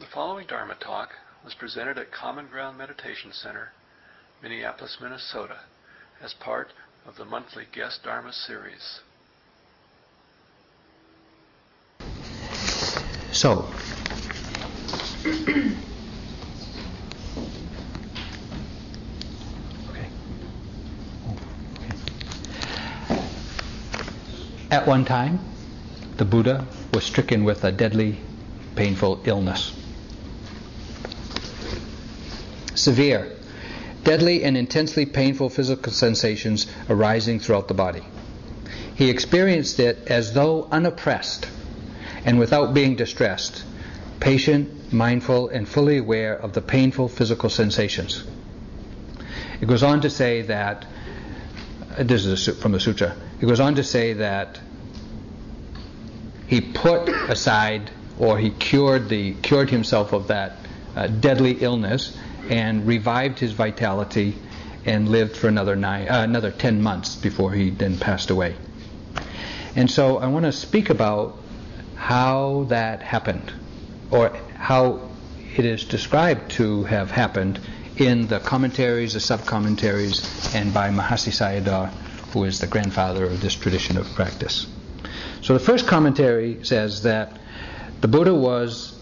The following Dharma talk was presented at Common Ground Meditation Center, Minneapolis, Minnesota, as part of the monthly Guest Dharma series. So. At one time, the Buddha was stricken with a deadly, painful illness. Severe, deadly, and intensely painful physical sensations arising throughout the body. He experienced it as though unoppressed and without being distressed, patient, mindful, and fully aware of the painful physical sensations. It goes on to say that, uh, this is from the sutra, it goes on to say that he put aside or he cured the cured himself of that uh, deadly illness and revived his vitality and lived for another nine, uh, another ten months before he then passed away. And so I want to speak about how that happened, or how it is described to have happened in the commentaries, the sub-commentaries, and by Mahasi Sayadaw, who is the grandfather of this tradition of practice. So the first commentary says that the Buddha was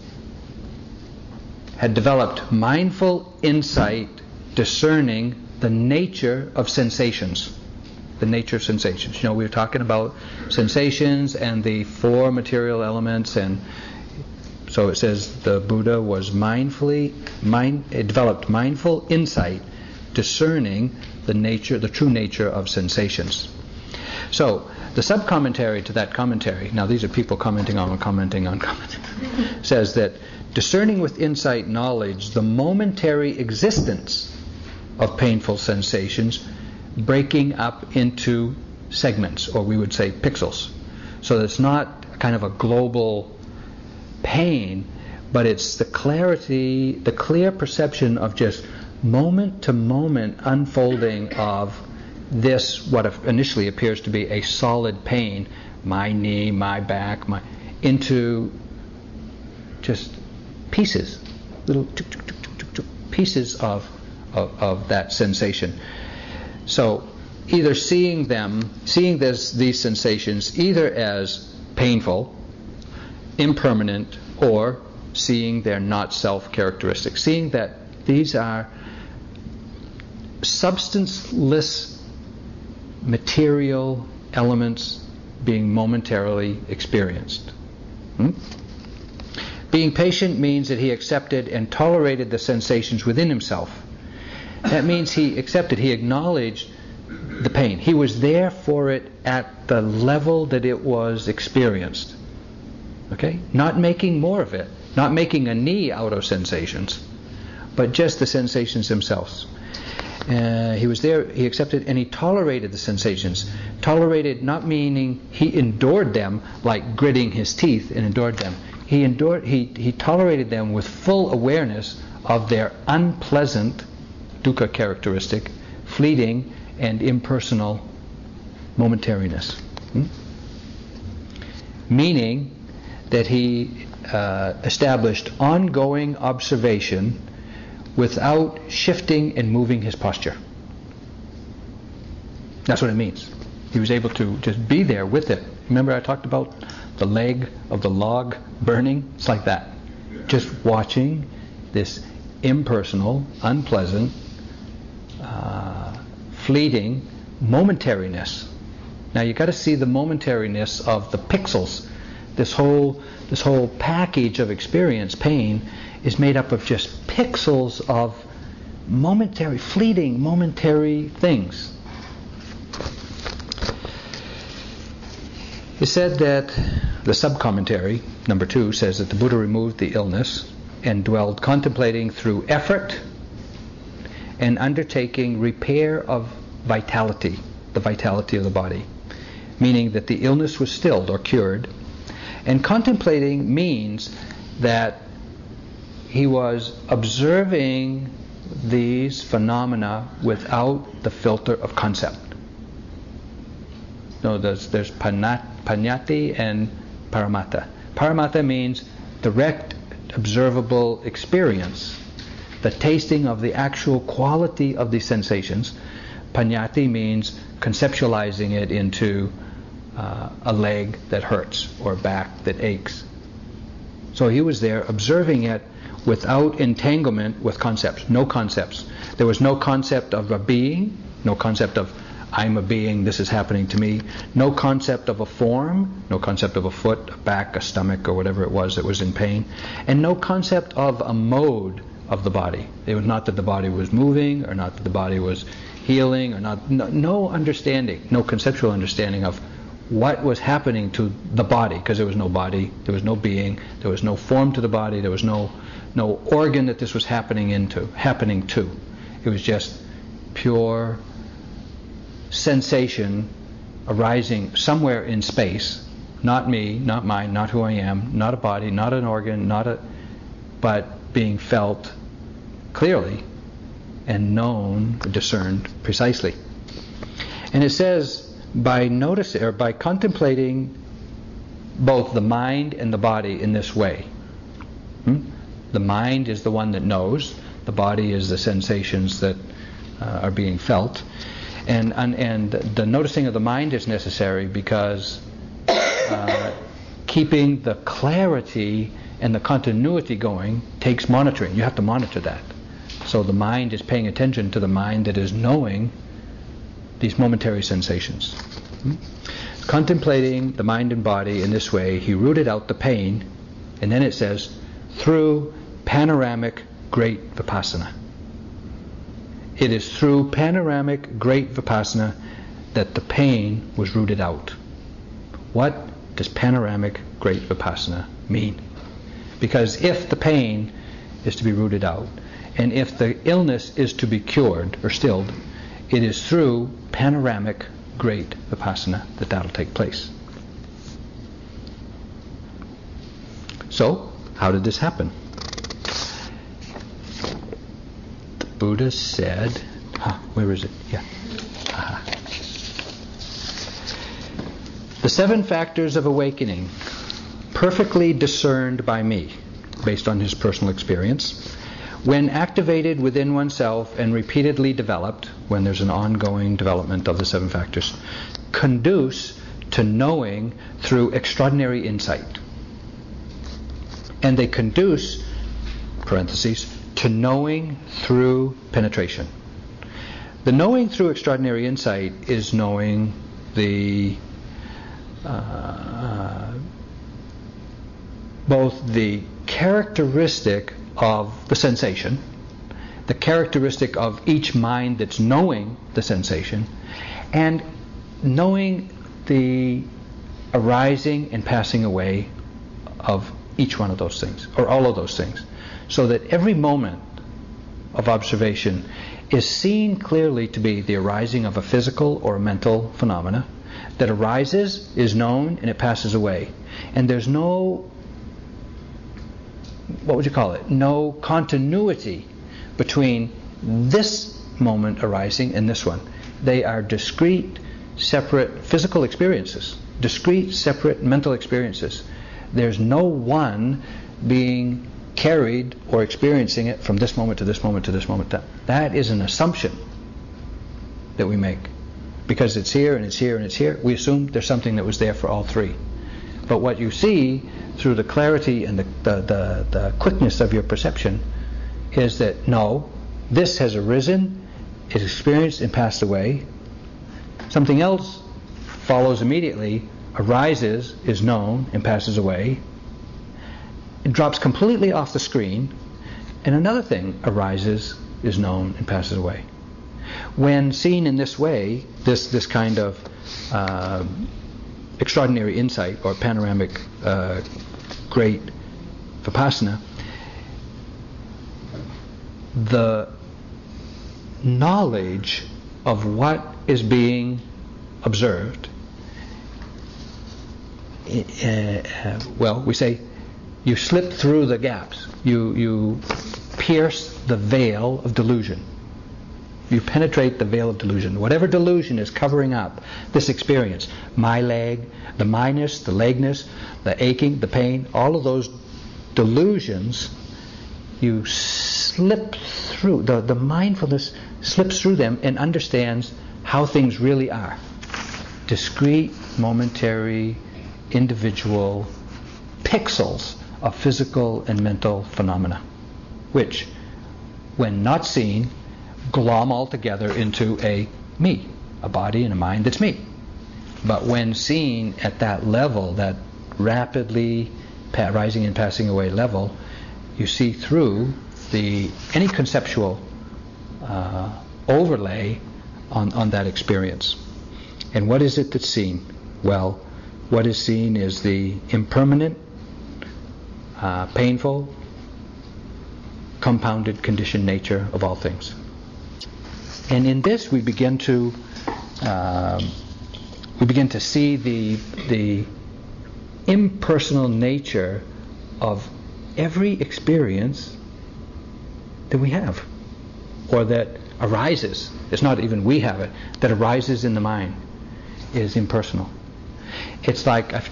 had developed mindful insight discerning the nature of sensations. The nature of sensations. You know, we were talking about sensations and the four material elements, and so it says the Buddha was mindfully, mind, it developed mindful insight discerning the nature, the true nature of sensations. So the sub-commentary to that commentary, now these are people commenting on commenting on commenting, says that discerning with insight knowledge the momentary existence of painful sensations breaking up into segments, or we would say pixels. So it's not kind of a global pain, but it's the clarity, the clear perception of just moment to moment unfolding of this, what initially appears to be a solid pain, my knee, my back, my, into just pieces, little pieces of, of, of that sensation. So either seeing them, seeing this, these sensations either as painful, impermanent, or seeing they're not self characteristic, seeing that these are substanceless material elements being momentarily experienced. Hmm? Being patient means that he accepted and tolerated the sensations within himself. That means he accepted, he acknowledged the pain. He was there for it at the level that it was experienced. Okay? Not making more of it, not making a knee out of sensations, but just the sensations themselves. Uh, he was there, he accepted, and he tolerated the sensations. Tolerated not meaning he endured them like gritting his teeth and endured them. He endured, he, he tolerated them with full awareness of their unpleasant dukkha characteristic, fleeting and impersonal momentariness. Hmm? Meaning that he uh, established ongoing observation without shifting and moving his posture. That's what it means. He was able to just be there with it. Remember, I talked about the leg of the log burning? It's like that. Just watching this impersonal, unpleasant, uh, fleeting momentariness. Now you've got to see the momentariness of the pixels. This whole this whole package of experience, pain, is made up of just pixels of momentary, fleeting, momentary things. It said that the sub-commentary, number two, says that the Buddha removed the illness and dwelled contemplating through effort and undertaking repair of vitality, the vitality of the body, meaning that the illness was stilled or cured. And contemplating means that he was observing these phenomena without the filter of concept. No, there's, there's panyati and paramattha. Paramattha means direct observable experience, the tasting of the actual quality of the sensations. Panyati means conceptualizing it into uh, a leg that hurts or back that aches. So he was there observing it without entanglement with concepts, no concepts. There was no concept of a being, no concept of I'm a being, this is happening to me. No concept of a form, no concept of a foot, a back, a stomach, or whatever it was that was in pain, and no concept of a mode of the body. It was not that the body was moving, or not that the body was healing, or not. No, no understanding, no conceptual understanding of what was happening to the body, because there was no body, there was no being, there was no form to the body, there was no no organ that this was happening into, happening to. It was just pure sensation arising somewhere in space, not me, not mine, not who I am, not a body, not an organ, not a, but being felt clearly and known, discerned precisely. And it says, by noticing or by contemplating both the mind and the body in this way. Hmm? The mind is the one that knows, the body is the sensations that uh, are being felt. And, and, and the noticing of the mind is necessary because uh, keeping the clarity and the continuity going takes monitoring. You have to monitor that. So the mind is paying attention to the mind that is knowing these momentary sensations. Hmm? Contemplating the mind and body in this way, he rooted out the pain, and then it says, through panoramic great vipassana. It is through panoramic great vipassana that the pain was rooted out. What does panoramic great vipassana mean? Because if the pain is to be rooted out, and if the illness is to be cured or stilled, it is through panoramic great vipassana that that'll take place. So, how did this happen? Buddha said, huh, where is it? Yeah. Uh-huh. The seven factors of awakening, perfectly discerned by me, based on his personal experience, when activated within oneself and repeatedly developed, when there's an ongoing development of the seven factors, conduce to knowing through extraordinary insight. And they conduce, parentheses, to knowing through penetration. The knowing through extraordinary insight is knowing the uh, both the characteristic of the sensation, the characteristic of each mind that's knowing the sensation, and knowing the arising and passing away of each one of those things, or all of those things so that every moment of observation is seen clearly to be the arising of a physical or a mental phenomena that arises, is known, and it passes away. And there's no, what would you call it? No continuity between this moment arising and this one. They are discrete, separate physical experiences, discrete, separate mental experiences. There's no one being carried or experiencing it from this moment to this moment to this moment. That is an assumption that we make. Because it's here and it's here and it's here, we assume there's something that was there for all three. But what you see through the clarity and the, the, the, the quickness of your perception is that no, this has arisen, is experienced and passed away. Something else follows immediately, arises, is known, and passes away it drops completely off the screen, and another thing arises, is known, and passes away. When seen in this way, this, this kind of uh, extraordinary insight or panoramic uh, great vipassana, the knowledge of what is being observed, uh, well, we say you slip through the gaps. You, you pierce the veil of delusion. You penetrate the veil of delusion. Whatever delusion is covering up this experience, my leg, the minus, the legness, the aching, the pain, all of those delusions, you slip through, the, the mindfulness slips through them and understands how things really are. Discrete, momentary, individual pixels of physical and mental phenomena, which, when not seen, glom all together into a me, a body and a mind that's me. But when seen at that level, that rapidly rising and passing away level, you see through the any conceptual uh, overlay on, on that experience. And what is it that's seen? Well, what is seen is the impermanent, uh, painful, compounded conditioned nature of all things. And in this, we begin to um, we begin to see the the impersonal nature of every experience that we have, or that arises. It's not even we have it that arises in the mind is impersonal. It's like I've,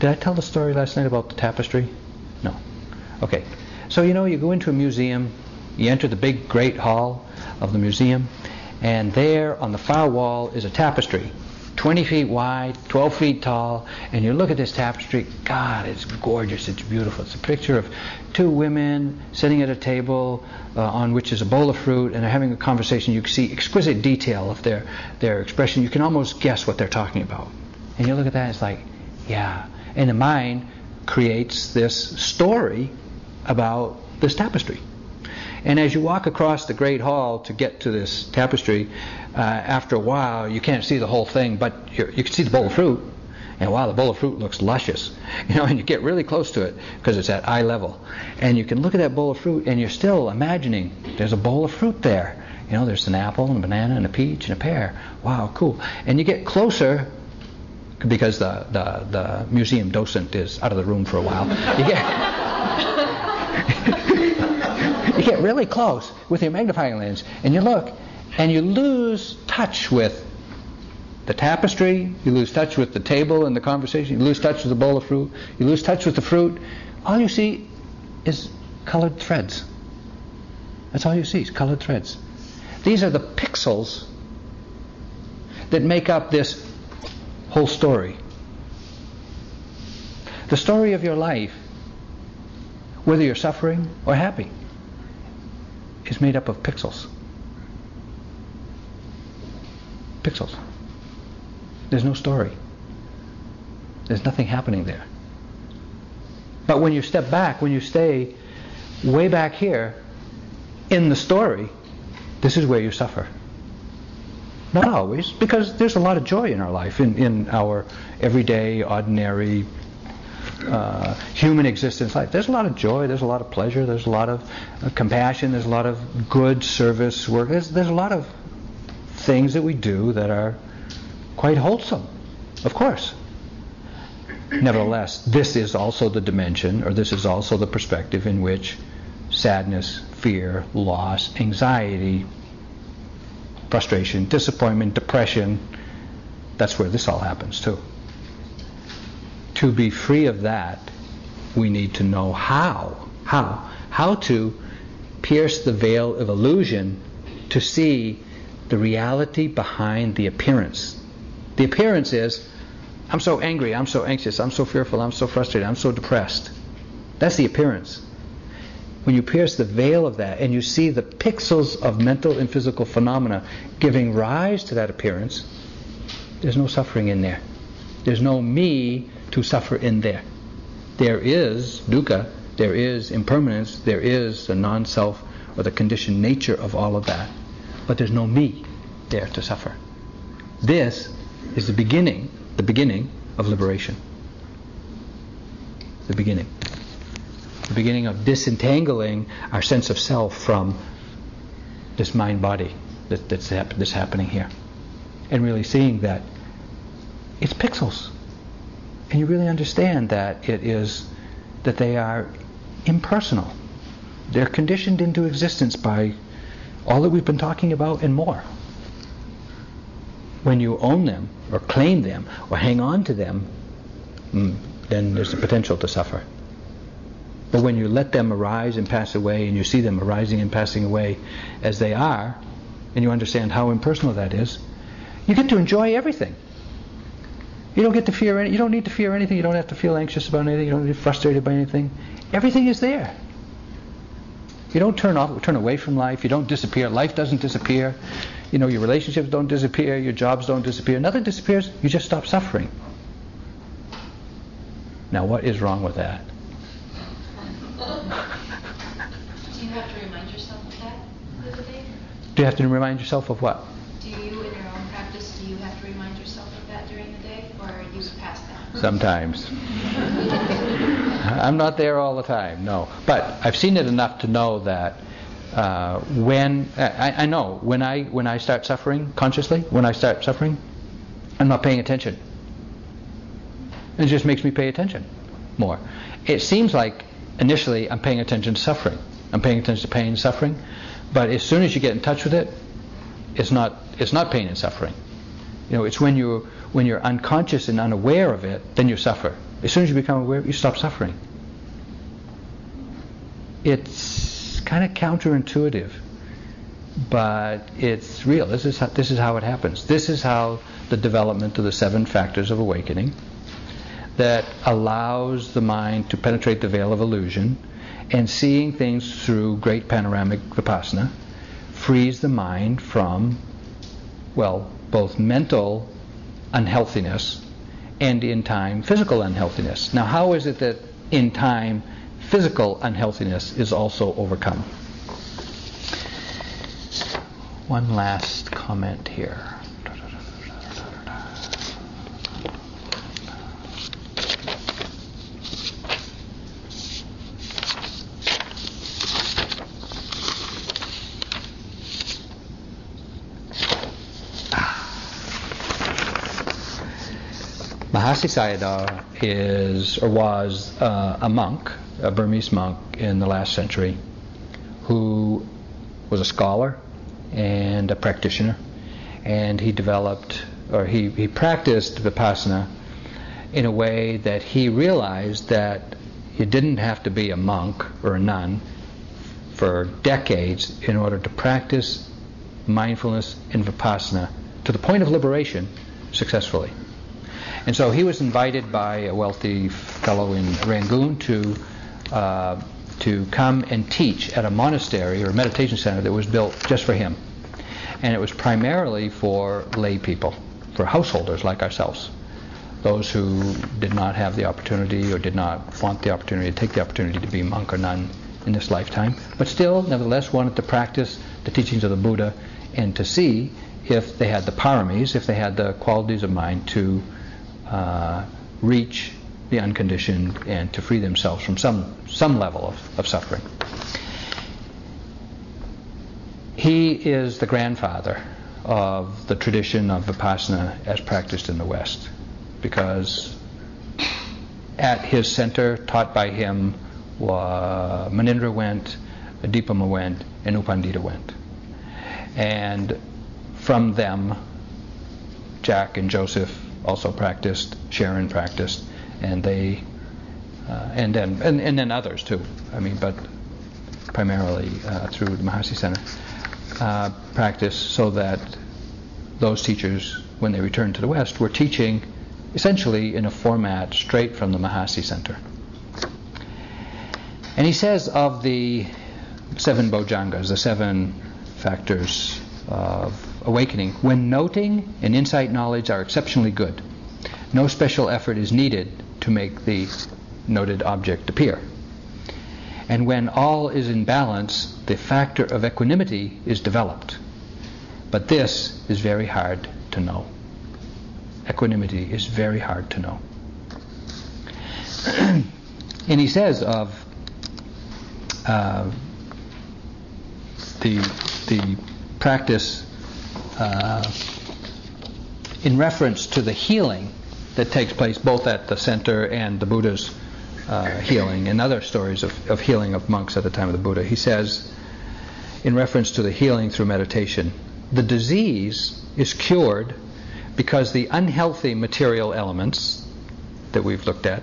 did I tell the story last night about the tapestry? No. Okay. So you know, you go into a museum, you enter the big, great hall of the museum, and there on the far wall is a tapestry 20 feet wide, 12 feet tall, and you look at this tapestry, God, it's gorgeous, it's beautiful. It's a picture of two women sitting at a table uh, on which is a bowl of fruit, and they're having a conversation. You can see exquisite detail of their, their expression. You can almost guess what they're talking about. And you look at that, it's like, yeah. And the mind creates this story about this tapestry. And as you walk across the great hall to get to this tapestry, uh, after a while you can't see the whole thing, but you can see the bowl of fruit. And wow, the bowl of fruit looks luscious, you know. And you get really close to it because it's at eye level, and you can look at that bowl of fruit, and you're still imagining there's a bowl of fruit there. You know, there's an apple and a banana and a peach and a pear. Wow, cool. And you get closer because the, the, the museum docent is out of the room for a while. You get you get really close with your magnifying lens, and you look, and you lose touch with the tapestry, you lose touch with the table and the conversation, you lose touch with the bowl of fruit, you lose touch with the fruit. All you see is colored threads. That's all you see is colored threads. These are the pixels that make up this whole story. The story of your life, whether you're suffering or happy, is made up of pixels. Pixels. There's no story. There's nothing happening there. But when you step back, when you stay way back here in the story, this is where you suffer. Not always, because there's a lot of joy in our life, in, in our everyday, ordinary, uh, human existence life. There's a lot of joy, there's a lot of pleasure, there's a lot of uh, compassion, there's a lot of good service work. There's, there's a lot of things that we do that are quite wholesome, of course. Nevertheless, this is also the dimension, or this is also the perspective in which sadness, fear, loss, anxiety, frustration, disappointment, depression, that's where this all happens too. To be free of that, we need to know how. How? How to pierce the veil of illusion to see the reality behind the appearance. The appearance is, I'm so angry, I'm so anxious, I'm so fearful, I'm so frustrated, I'm so depressed. That's the appearance. When you pierce the veil of that and you see the pixels of mental and physical phenomena giving rise to that appearance, there's no suffering in there. There's no me to suffer in there. There is dukkha, there is impermanence, there is the non self or the conditioned nature of all of that but there's no me there to suffer. This is the beginning, the beginning of liberation. The beginning. The beginning of disentangling our sense of self from this mind body that, that's, hap- that's happening here. And really seeing that it's pixels. And you really understand that it is, that they are impersonal. They're conditioned into existence by all that we've been talking about and more. When you own them, or claim them, or hang on to them, mm, then there's the potential to suffer. But when you let them arise and pass away, and you see them arising and passing away as they are, and you understand how impersonal that is, you get to enjoy everything. You don't get to fear any, you don't need to fear anything, you don't have to feel anxious about anything, you don't get frustrated by anything. Everything is there. You don't turn off turn away from life, you don't disappear, life doesn't disappear. You know, your relationships don't disappear, your jobs don't disappear, nothing disappears, you just stop suffering. Now what is wrong with that? Do you have to remind yourself of that during the day? Do you have to remind yourself of what? Do you, in your own practice, do you have to remind yourself of that during the day, or are you past that? Sometimes. I'm not there all the time, no. But I've seen it enough to know that uh, when I, I know when I when I start suffering consciously, when I start suffering, I'm not paying attention. It just makes me pay attention more. It seems like initially I'm paying attention to suffering. I'm paying attention to pain and suffering, but as soon as you get in touch with it, it's not it's not pain and suffering. You know, it's when you're when you're unconscious and unaware of it, then you suffer. As soon as you become aware, you stop suffering. It's kind of counterintuitive, but it's real. This is how, this is how it happens. This is how the development of the seven factors of awakening that allows the mind to penetrate the veil of illusion and seeing things through great panoramic vipassana frees the mind from, well, both mental unhealthiness and in time physical unhealthiness. Now, how is it that in time physical unhealthiness is also overcome? One last comment here. Mahasi Sayadaw is or was uh, a monk, a Burmese monk in the last century, who was a scholar and a practitioner, and he developed or he, he practiced vipassana in a way that he realized that you didn't have to be a monk or a nun for decades in order to practice mindfulness and vipassana to the point of liberation successfully. And so he was invited by a wealthy fellow in Rangoon to uh, to come and teach at a monastery or meditation center that was built just for him. And it was primarily for lay people, for householders like ourselves, those who did not have the opportunity or did not want the opportunity to take the opportunity to be monk or nun in this lifetime, but still, nevertheless, wanted to practice the teachings of the Buddha and to see if they had the paramis, if they had the qualities of mind to uh, reach the unconditioned and to free themselves from some, some level of, of suffering. He is the grandfather of the tradition of Vipassana as practiced in the West because at his center, taught by him, uh, Munindra went, Dipa Ma went, and U Pandita went. And from them, Jack and Joseph also practiced, Sharon practiced, and they, uh, and then and, and then others too. I mean, but primarily uh, through the Mahasi Center, uh, practice so that those teachers, when they returned to the West, were teaching essentially in a format straight from the Mahasi Center. And he says of the seven bojjhangas, the seven factors of awakening, when noting and insight knowledge are exceptionally good, no special effort is needed to make the noted object appear. And when all is in balance, the factor of equanimity is developed. But this is very hard to know. Equanimity is very hard to know. and he says of uh, the, the practice uh, in reference to the healing that takes place both at the center and the Buddha's uh, healing and other stories of, of healing of monks at the time of the Buddha. He says, in reference to the healing through meditation, the disease is cured because the unhealthy material elements that we've looked at,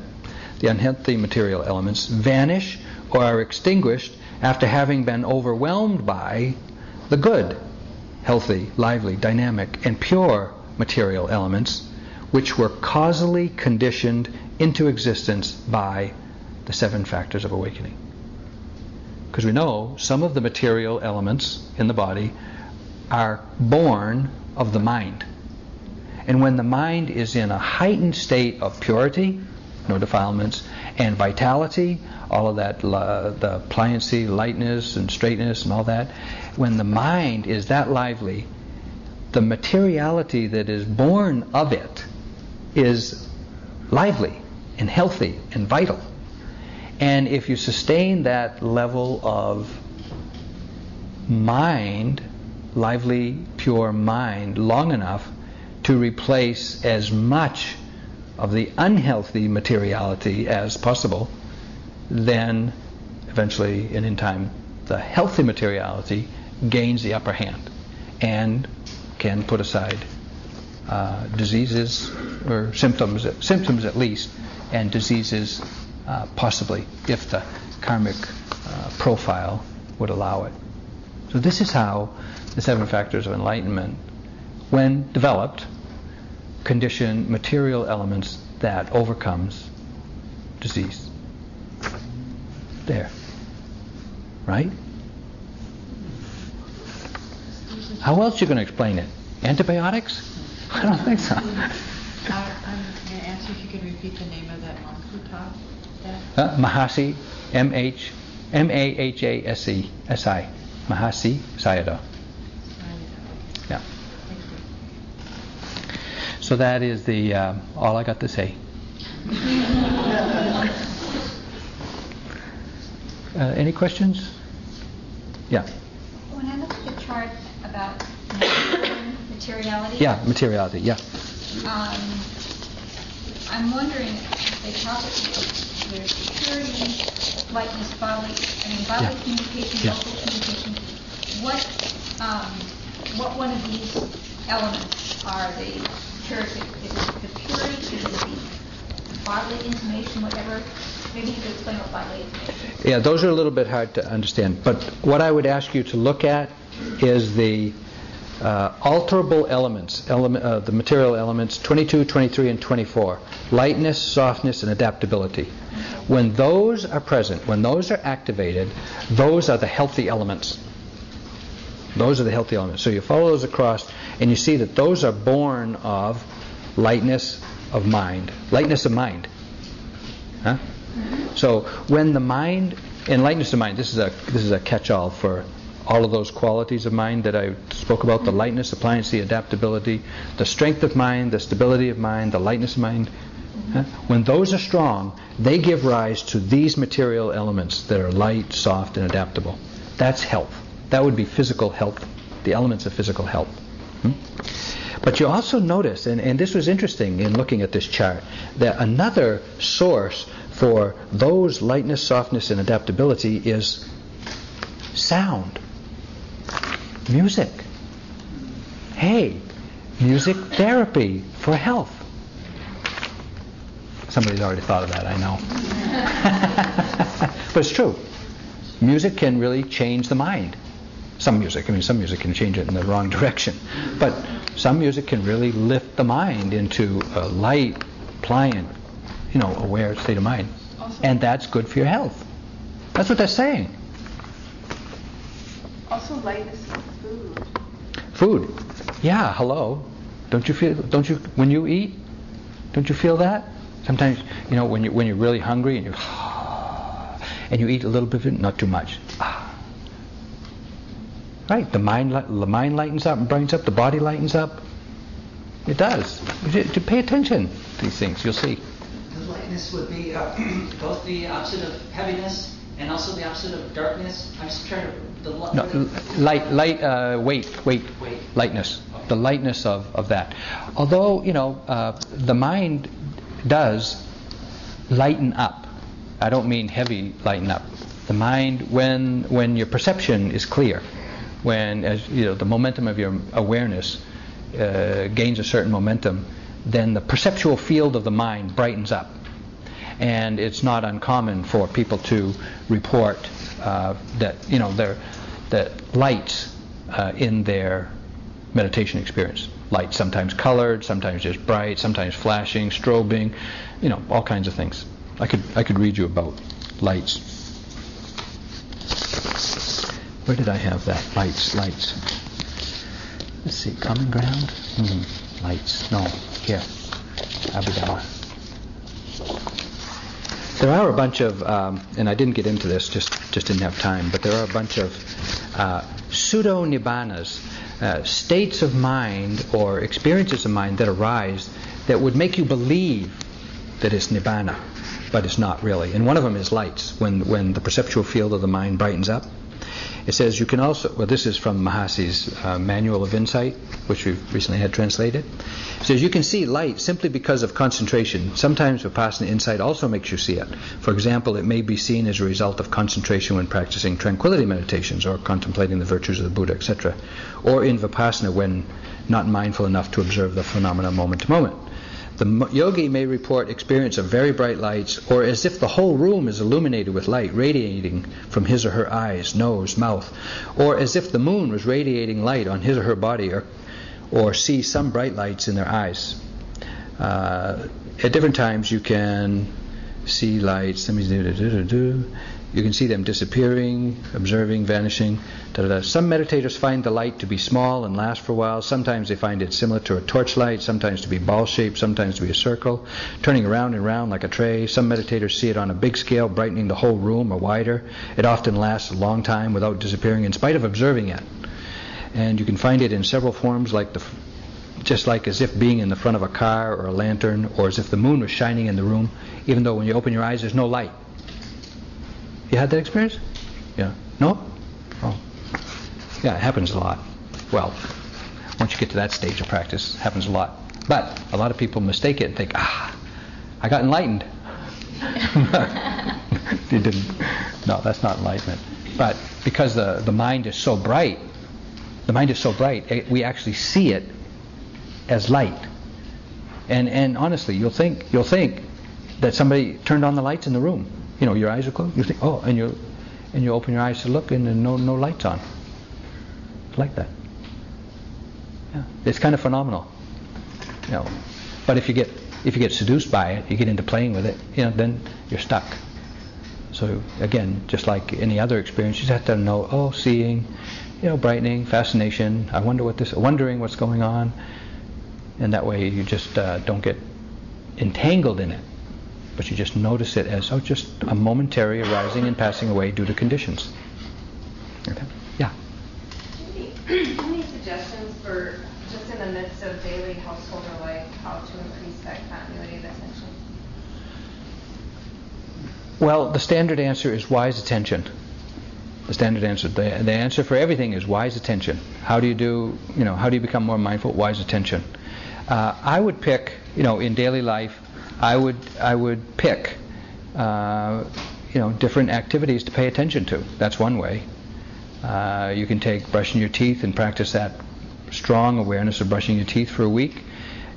the unhealthy material elements, vanish or are extinguished after having been overwhelmed by the good, healthy, lively, dynamic, and pure material elements which were causally conditioned into existence by the seven factors of awakening. Because we know some of the material elements in the body are born of the mind. And when the mind is in a heightened state of purity, no defilements, and vitality, all of that, uh, the pliancy, lightness, and straightness, and all that, when the mind is that lively, the materiality that is born of it is lively and healthy and vital. And if you sustain that level of mind, lively, pure mind, long enough to replace as much of the unhealthy materiality as possible, then eventually and in time the healthy materiality gains the upper hand and can put aside uh, diseases or symptoms, symptoms at least, and diseases uh, possibly if the karmic uh, profile would allow it. So this is how the seven factors of enlightenment, when developed, condition material elements that overcomes disease. There. Right? How else are you going to explain it? Antibiotics? I don't think so. I'm going to ask you if you could repeat the name of that monk who taught that. Uh, Mahasi, M H M A H A S E S I, Mahasi Sayadaw. Yeah. Thank you. So that is the uh, all I got to say. Uh, any questions? Yeah. When I look at the chart about materiality. Yeah, materiality. Yeah. Um, I'm wondering, if they talk, there's purity, lightness, bodily, I mean, bodily Yeah. communication, Yeah. local communication. What, um, what one of these elements are the Is it the purity, the bodily intimation, whatever? Maybe you could explain what. Yeah, those are a little bit hard to understand. But what I would ask you to look at is the uh, alterable elements, element, uh, the material elements 22, 23, and 24. Lightness, softness, and adaptability. When those are present, when those are activated, those are the healthy elements. Those are the healthy elements. So you follow those across, and you see that those are born of lightness of mind. Lightness of mind. Huh? So when the mind, and lightness of mind, this is a this is a catch-all for all of those qualities of mind that I spoke about: the lightness, the pliancy, adaptability, the strength of mind, the stability of mind, the lightness of mind. Huh? When those are strong, they give rise to these material elements that are light, soft, and adaptable. That's health. That would be physical health, the elements of physical health. Hmm? But you also notice, and, and this was interesting in looking at this chart, that another source for those lightness, softness, and adaptability is sound, music. Hey, music therapy for health. Somebody's already thought of that, I know. but it's true. Music can really change the mind. Some music, I mean, some music can change it in the wrong direction. But some music can really lift the mind into a light, pliant, you know, aware state of mind. And that's good for your health. That's what they're saying. Also, lightness of food. Food. Yeah, hello. Don't you feel don't you when you eat? Don't you feel that? Sometimes, you know, when you when you're really hungry and you and you eat a little bit of it, not too much. Ah. Right, the mind the mind lightens up and brightens up, the body lightens up. It does. You to pay attention to these things, you'll see. The lightness would be uh, both the opposite of heaviness and also the opposite of darkness. I'm just trying to. The, No, l- light, light, uh, weight, weight, Weight. lightness, the lightness of, of that. Although, you know, uh, the mind does lighten up. I don't mean heavy lighten up. The mind, when when your perception is clear, when as you know the momentum of your awareness uh, gains a certain momentum, then the perceptual field of the mind brightens up. and it's not uncommon for people to report uh, that you know their that lights uh, in their meditation experience. Light sometimes colored, sometimes just bright, sometimes flashing, strobing, you know, all kinds of things. I could I could read you about lights. Where did I have that? Lights, lights. Let's see, common ground? Hmm. Lights. No, here. Abhidhamma. There are a bunch of, um, and I didn't get into this, just just didn't have time. But there are a bunch of uh, pseudo nibbanas, uh, states of mind or experiences of mind that arise that would make you believe that it's nibbana, but it's not really. And one of them is lights. When when the perceptual field of the mind brightens up, it says you can also, well, this is from Mahasi's uh, Manual of Insight, which we've recently had translated. It says you can see light simply because of concentration. Sometimes Vipassana insight also makes you see it. For example, it may be seen as a result of concentration when practicing tranquility meditations or contemplating the virtues of the Buddha, etc. Or in Vipassana when not mindful enough to observe the phenomena moment to moment. The yogi may report experience of very bright lights, or as if the whole room is illuminated with light radiating from his or her eyes, nose, mouth, or as if the moon was radiating light on his or her body, or, or see some bright lights in their eyes. Uh, at different times, you can see lights. You can see them disappearing, observing, vanishing. Da, da, da. Some meditators find the light to be small and last for a while. Sometimes they find it similar to a torchlight, sometimes to be ball shaped, sometimes to be a circle, turning around and around like a tray. Some meditators see it on a big scale, brightening the whole room or wider. It often lasts a long time without disappearing in spite of observing it. And you can find it in several forms, like the just like as if being in the front of a car or a lantern, or as if the moon was shining in the room, even though when you open your eyes there's no light. You had that experience? Yeah. No? Oh. Yeah, it happens a lot. Well, once you get to that stage of practice, it happens a lot. But a lot of people mistake it and think, ah, I got enlightened. you didn't. No, that's not enlightenment. But because the, the mind is so bright, the mind is so bright, it, we actually see it as light. And and honestly, you'll think you'll think that somebody turned on the lights in the room you know, your eyes are closed. You think, oh, and you and you open your eyes to look, and no no lights on. It's like that. Yeah, it's kind of phenomenal. You know, but if you get if you get seduced by it, you get into playing with it, you know, then you're stuck. So again, just like any other experience, you just have to know, oh, seeing, you know, brightening, fascination. I wonder what this, wondering what's going on, and that way you just uh, don't get entangled in it but you just notice it as, oh, just a momentary arising and passing away due to conditions. Okay? Yeah. Any, any suggestions for just in the midst of daily household life, how to increase that continuity of attention? Well, the standard answer is wise attention. The standard answer, the, the answer for everything is wise attention. How do you do, you know, how do you become more mindful? Wise attention. Uh, I would pick, you know, in daily life, I would I would pick uh, you know different activities to pay attention to. That's one way. Uh, you can take brushing your teeth and practice that strong awareness of brushing your teeth for a week,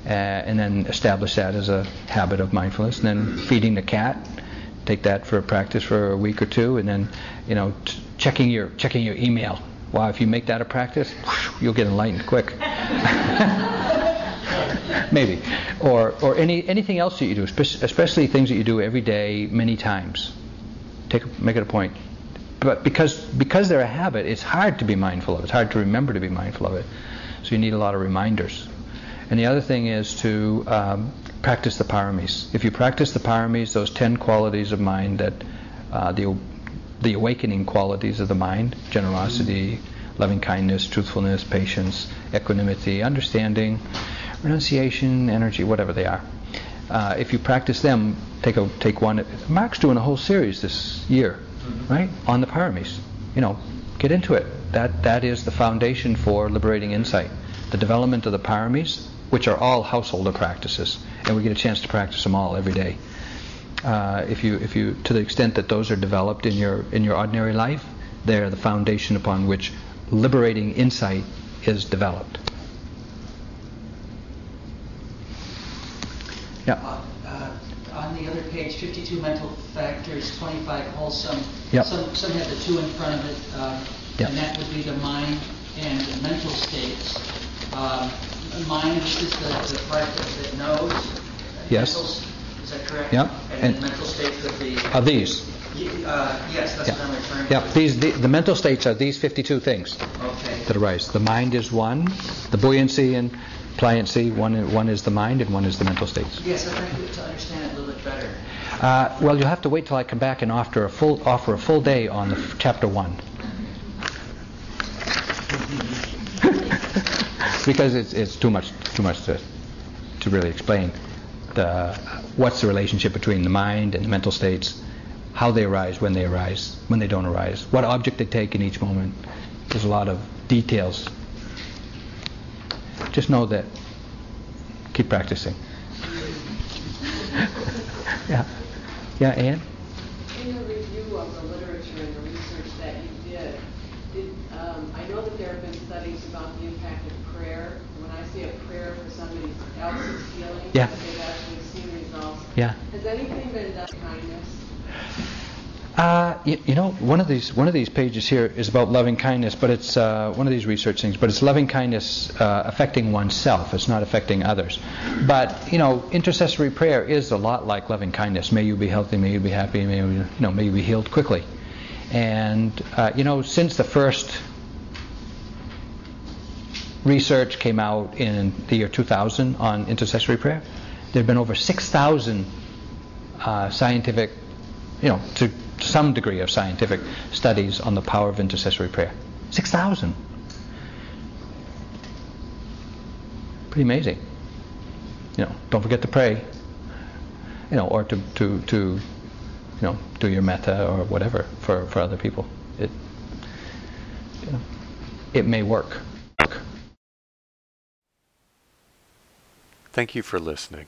uh, and then establish that as a habit of mindfulness. And then feeding the cat, take that for a practice for a week or two, and then you know t- checking your checking your email. Wow, if you make that a practice, you'll get enlightened quick. maybe, or or any anything else that you do, especially things that you do every day, many times. Take make it a point. But because because they're a habit, it's hard to be mindful of. It's hard to remember to be mindful of it. So you need a lot of reminders. And the other thing is to um, practice the paramis. If you practice the paramis, those ten qualities of mind that uh, the the awakening qualities of the mind, generosity, loving kindness, truthfulness, patience, equanimity, understanding, renunciation, energy, whatever they are. Uh, if you practice them, take a take one. Mark's doing a whole series this year, mm-hmm. right, on the paramis. You know, get into it. That that is the foundation for liberating insight. The development of the paramis, which are all householder practices, and we get a chance to practice them all every day. Uh, if you if you to the extent that those are developed in your in your ordinary life, they're the foundation upon which liberating insight is developed. Yeah. Uh, uh, on the other page, 52 mental factors, 25 wholesome. Yep. Some, some have the two in front of it, uh, Yep. and that would be the mind and the mental states. Um, Mind is the, the part that that knows. Yes. Is that correct? Yep. And And- mental states would be, Are these? uh, yes, that's what I'm referring to. Yep. These the, the mental states are these 52 things Okay. that arise. The mind is one. The buoyancy and pliancy. One one is the mind, and one is the mental states. Yes, I'd like to understand it a little bit better. Uh, well, you'll have to wait till I come back and offer a full offer a full day on the f- chapter one. because it's, it's too much too much to to really explain the what's the relationship between the mind and the mental states, how they arise, when they arise, when they don't arise, what object they take in each moment. There's a lot of details. Just know that. Keep practicing. yeah. Yeah, Anne? In the review of the literature and the research that you did, did, um, I know that there have been studies about the impact of prayer. When I say a prayer for somebody else's healing, Yeah. they've actually seen results. Yeah. Has anything been done kindness? Uh, you, you know, one of these one of these pages here is about loving kindness, but it's uh, one of these research things. But it's loving kindness uh, affecting oneself. It's not affecting others. But you know, intercessory prayer is a lot like loving kindness. May you be healthy. May you be happy. May you, you know, may you be healed quickly. And uh, you know, since the first research came out in the year 2000 on intercessory prayer, there have been over 6,000 uh, scientific, you know, some degree of scientific studies on the power of intercessory prayer. 6,000. Pretty amazing. You know, don't forget to pray. You know, or to, to, to you know, do your metta or whatever for, for other people. It, you know, it may work. Thank you for listening.